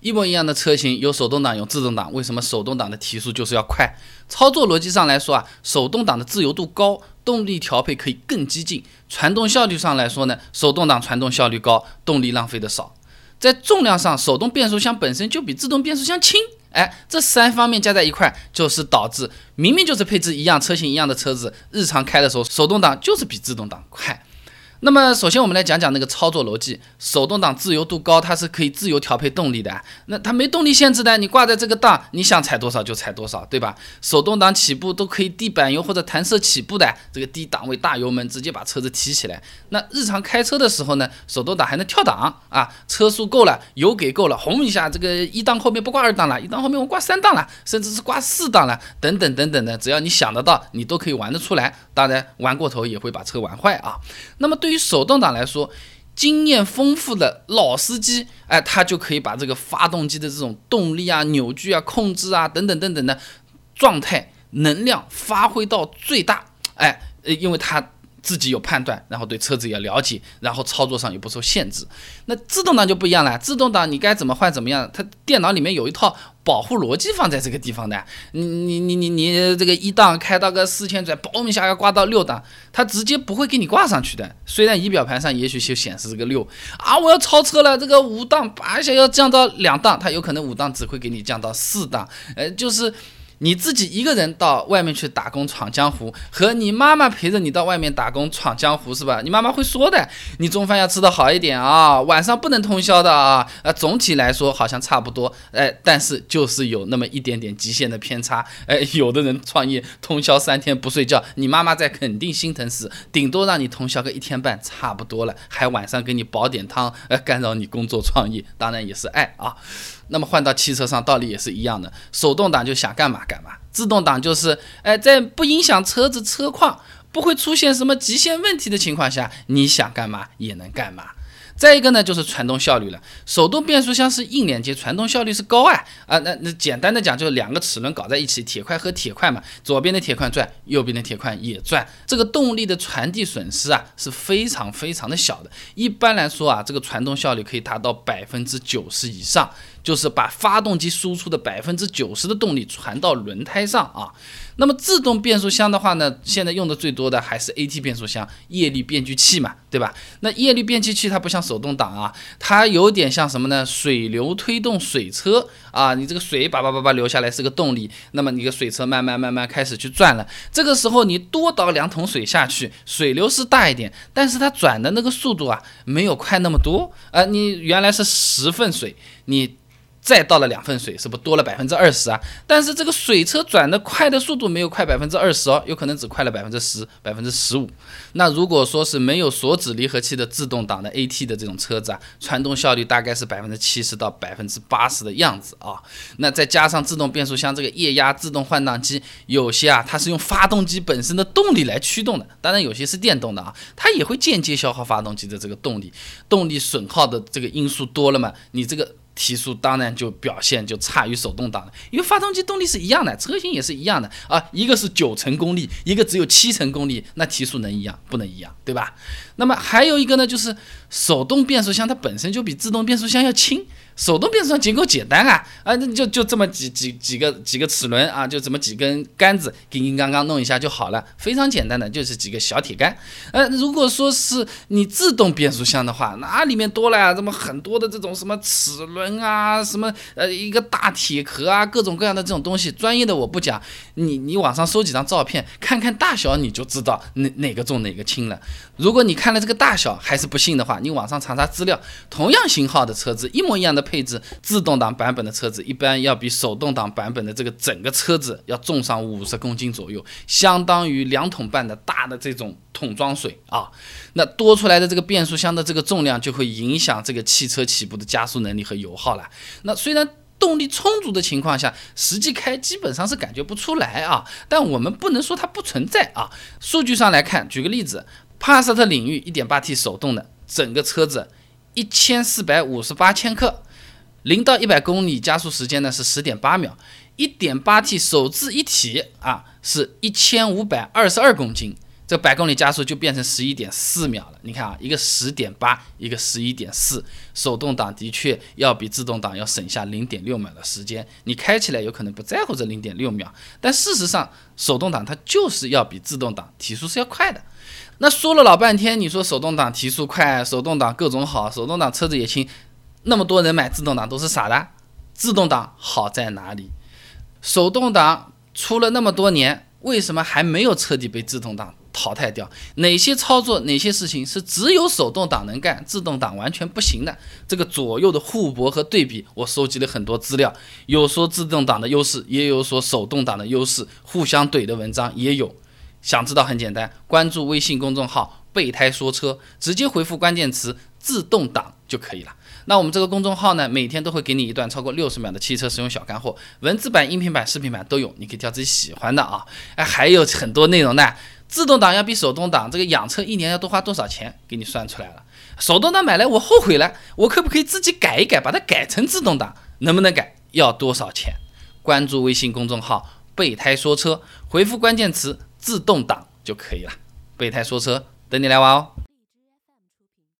一模一样的车型，有手动挡，有自动挡，为什么手动挡的提速就是要快？操作逻辑上来说啊，手动挡的自由度高，动力调配可以更激进；传动效率上来说呢，手动挡传动效率高，动力浪费的少。在重量上，手动变速箱本身就比自动变速箱轻，哎，这三方面加在一块，就是导致明明就是配置一样、车型一样的车子，日常开的时候，手动挡就是比自动挡快。那么，首先我们来讲讲那个操作逻辑。手动挡自由度高，它是可以自由调配动力的。那它没动力限制的，你挂在这个档，你想踩多少就踩多少，对吧？手动挡起步都可以地板油或者弹射起步的，这个低档位大油门直接把车子提起来。那日常开车的时候呢，手动挡还能跳档啊，车速够了，油给够了，轰一下，这个一档后面不挂二档了，一档后面我挂三档了，甚至是挂四档了，等等等等的，只要你想得到，你都可以玩得出来。当然，玩过头也会把车玩坏啊。那么对对于手动挡来说，经验丰富的老司机，哎，他就可以把这个发动机的这种动力啊、扭矩啊、控制啊等等等等的状态、能量发挥到最大，哎，因为他。自己有判断，然后对车子也了解，然后操作上也不受限制。那自动挡就不一样了，自动挡你该怎么换怎么样，它电脑里面有一套保护逻辑放在这个地方的。你你你你你这个一档开到个四千转，嘣一下要挂到六档，它直接不会给你挂上去的。虽然仪表盘上也许就显示这个六啊，我要超车了，这个五档而且要降到两档，它有可能五档只会给你降到四档，呃，就是。你自己一个人到外面去打工闯江湖，和你妈妈陪着你到外面打工闯江湖是吧？你妈妈会说的，你中饭要吃的好一点啊，晚上不能通宵的啊。呃，总体来说好像差不多，哎，但是就是有那么一点点极限的偏差。哎，有的人创业通宵三天不睡觉，你妈妈在肯定心疼死，顶多让你通宵个一天半，差不多了，还晚上给你煲点汤，呃，干扰你工作创业，当然也是爱啊。那么换到汽车上，道理也是一样的。手动挡就想干嘛干嘛，自动挡就是，哎，在不影响车子车况、不会出现什么极限问题的情况下，你想干嘛也能干嘛。再一个呢，就是传动效率了。手动变速箱是硬连接，传动效率是高啊啊！那那简单的讲，就是两个齿轮搞在一起，铁块和铁块嘛，左边的铁块转，右边的铁块也转，这个动力的传递损失啊是非常非常的小的。一般来说啊，这个传动效率可以达到百分之九十以上。就是把发动机输出的百分之九十的动力传到轮胎上啊。那么自动变速箱的话呢，现在用的最多的还是 AT 变速箱，液力变矩器嘛，对吧？那液力变矩器它不像手动挡啊，它有点像什么呢？水流推动水车啊，你这个水叭叭叭叭流下来是个动力，那么你个水车慢慢慢慢开始去转了。这个时候你多倒两桶水下去，水流是大一点，但是它转的那个速度啊没有快那么多啊。你原来是十份水，你。再倒了两份水，是不是多了百分之二十啊？但是这个水车转的快的速度没有快百分之二十哦，有可能只快了百分之十、百分之十五。那如果说是没有锁止离合器的自动挡的 AT 的这种车子啊，传动效率大概是百分之七十到百分之八十的样子啊。那再加上自动变速箱这个液压自动换挡机，有些啊它是用发动机本身的动力来驱动的，当然有些是电动的啊，它也会间接消耗发动机的这个动力，动力损耗的这个因素多了嘛，你这个。提速当然就表现就差于手动挡了，因为发动机动力是一样的，车型也是一样的啊，一个是九成功力，一个只有七成功力，那提速能一样不能一样，对吧？那么还有一个呢，就是手动变速箱它本身就比自动变速箱要轻。手动变速箱结构简单啊，啊，那就就这么几几几个几个齿轮啊，就这么几根杆子，叮叮当当弄一下就好了，非常简单的，就是几个小铁杆。呃，如果说是你自动变速箱的话，那里面多了呀，这么很多的这种什么齿轮啊，什么呃一个大铁壳啊，各种各样的这种东西，专业的我不讲，你你网上搜几张照片，看看大小你就知道哪哪个重哪个轻了。如果你看了这个大小还是不信的话，你网上查查资料，同样型号的车子，一模一样的。配置自动挡版本的车子一般要比手动挡版本的这个整个车子要重上五十公斤左右，相当于两桶半的大的这种桶装水啊。那多出来的这个变速箱的这个重量就会影响这个汽车起步的加速能力和油耗了。那虽然动力充足的情况下，实际开基本上是感觉不出来啊，但我们不能说它不存在啊。数据上来看，举个例子，帕萨特领域 1.8T 手动的整个车子一千四百五十八千克。零到一百公里加速时间呢是十点八秒，一点八 T 手自一体啊是一千五百二十二公斤，这百公里加速就变成十一点四秒了。你看啊，一个十点八，一个十一点四，手动挡的确要比自动挡要省下零点六秒的时间。你开起来有可能不在乎这零点六秒，但事实上，手动挡它就是要比自动挡提速是要快的。那说了老半天，你说手动挡提速快，手动挡各种好，手动挡车子也轻，那么多人买自动挡都是傻的？自动挡好在哪里？手动挡出了那么多年，为什么还没有彻底被自动挡？淘汰掉哪些操作，哪些事情是只有手动挡能干，自动挡完全不行的？这个左右的互搏和对比，我收集了很多资料，有说自动挡的优势，也有说手动挡的优势，互相怼的文章也有。想知道很简单，关注微信公众号“备胎说车”，直接回复关键词“自动挡”就可以了。那我们这个公众号呢，每天都会给你一段超过六十秒的汽车使用小干货，文字版、音频版、视频版都有，你可以挑自己喜欢的啊。哎，还有很多内容呢。自动挡要比手动挡这个养车一年要多花多少钱？给你算出来了。手动挡买来我后悔了，我可不可以自己改一改，把它改成自动挡？能不能改？要多少钱？关注微信公众号“备胎说车”，回复关键词“自动挡”就可以了。备胎说车，等你来玩哦。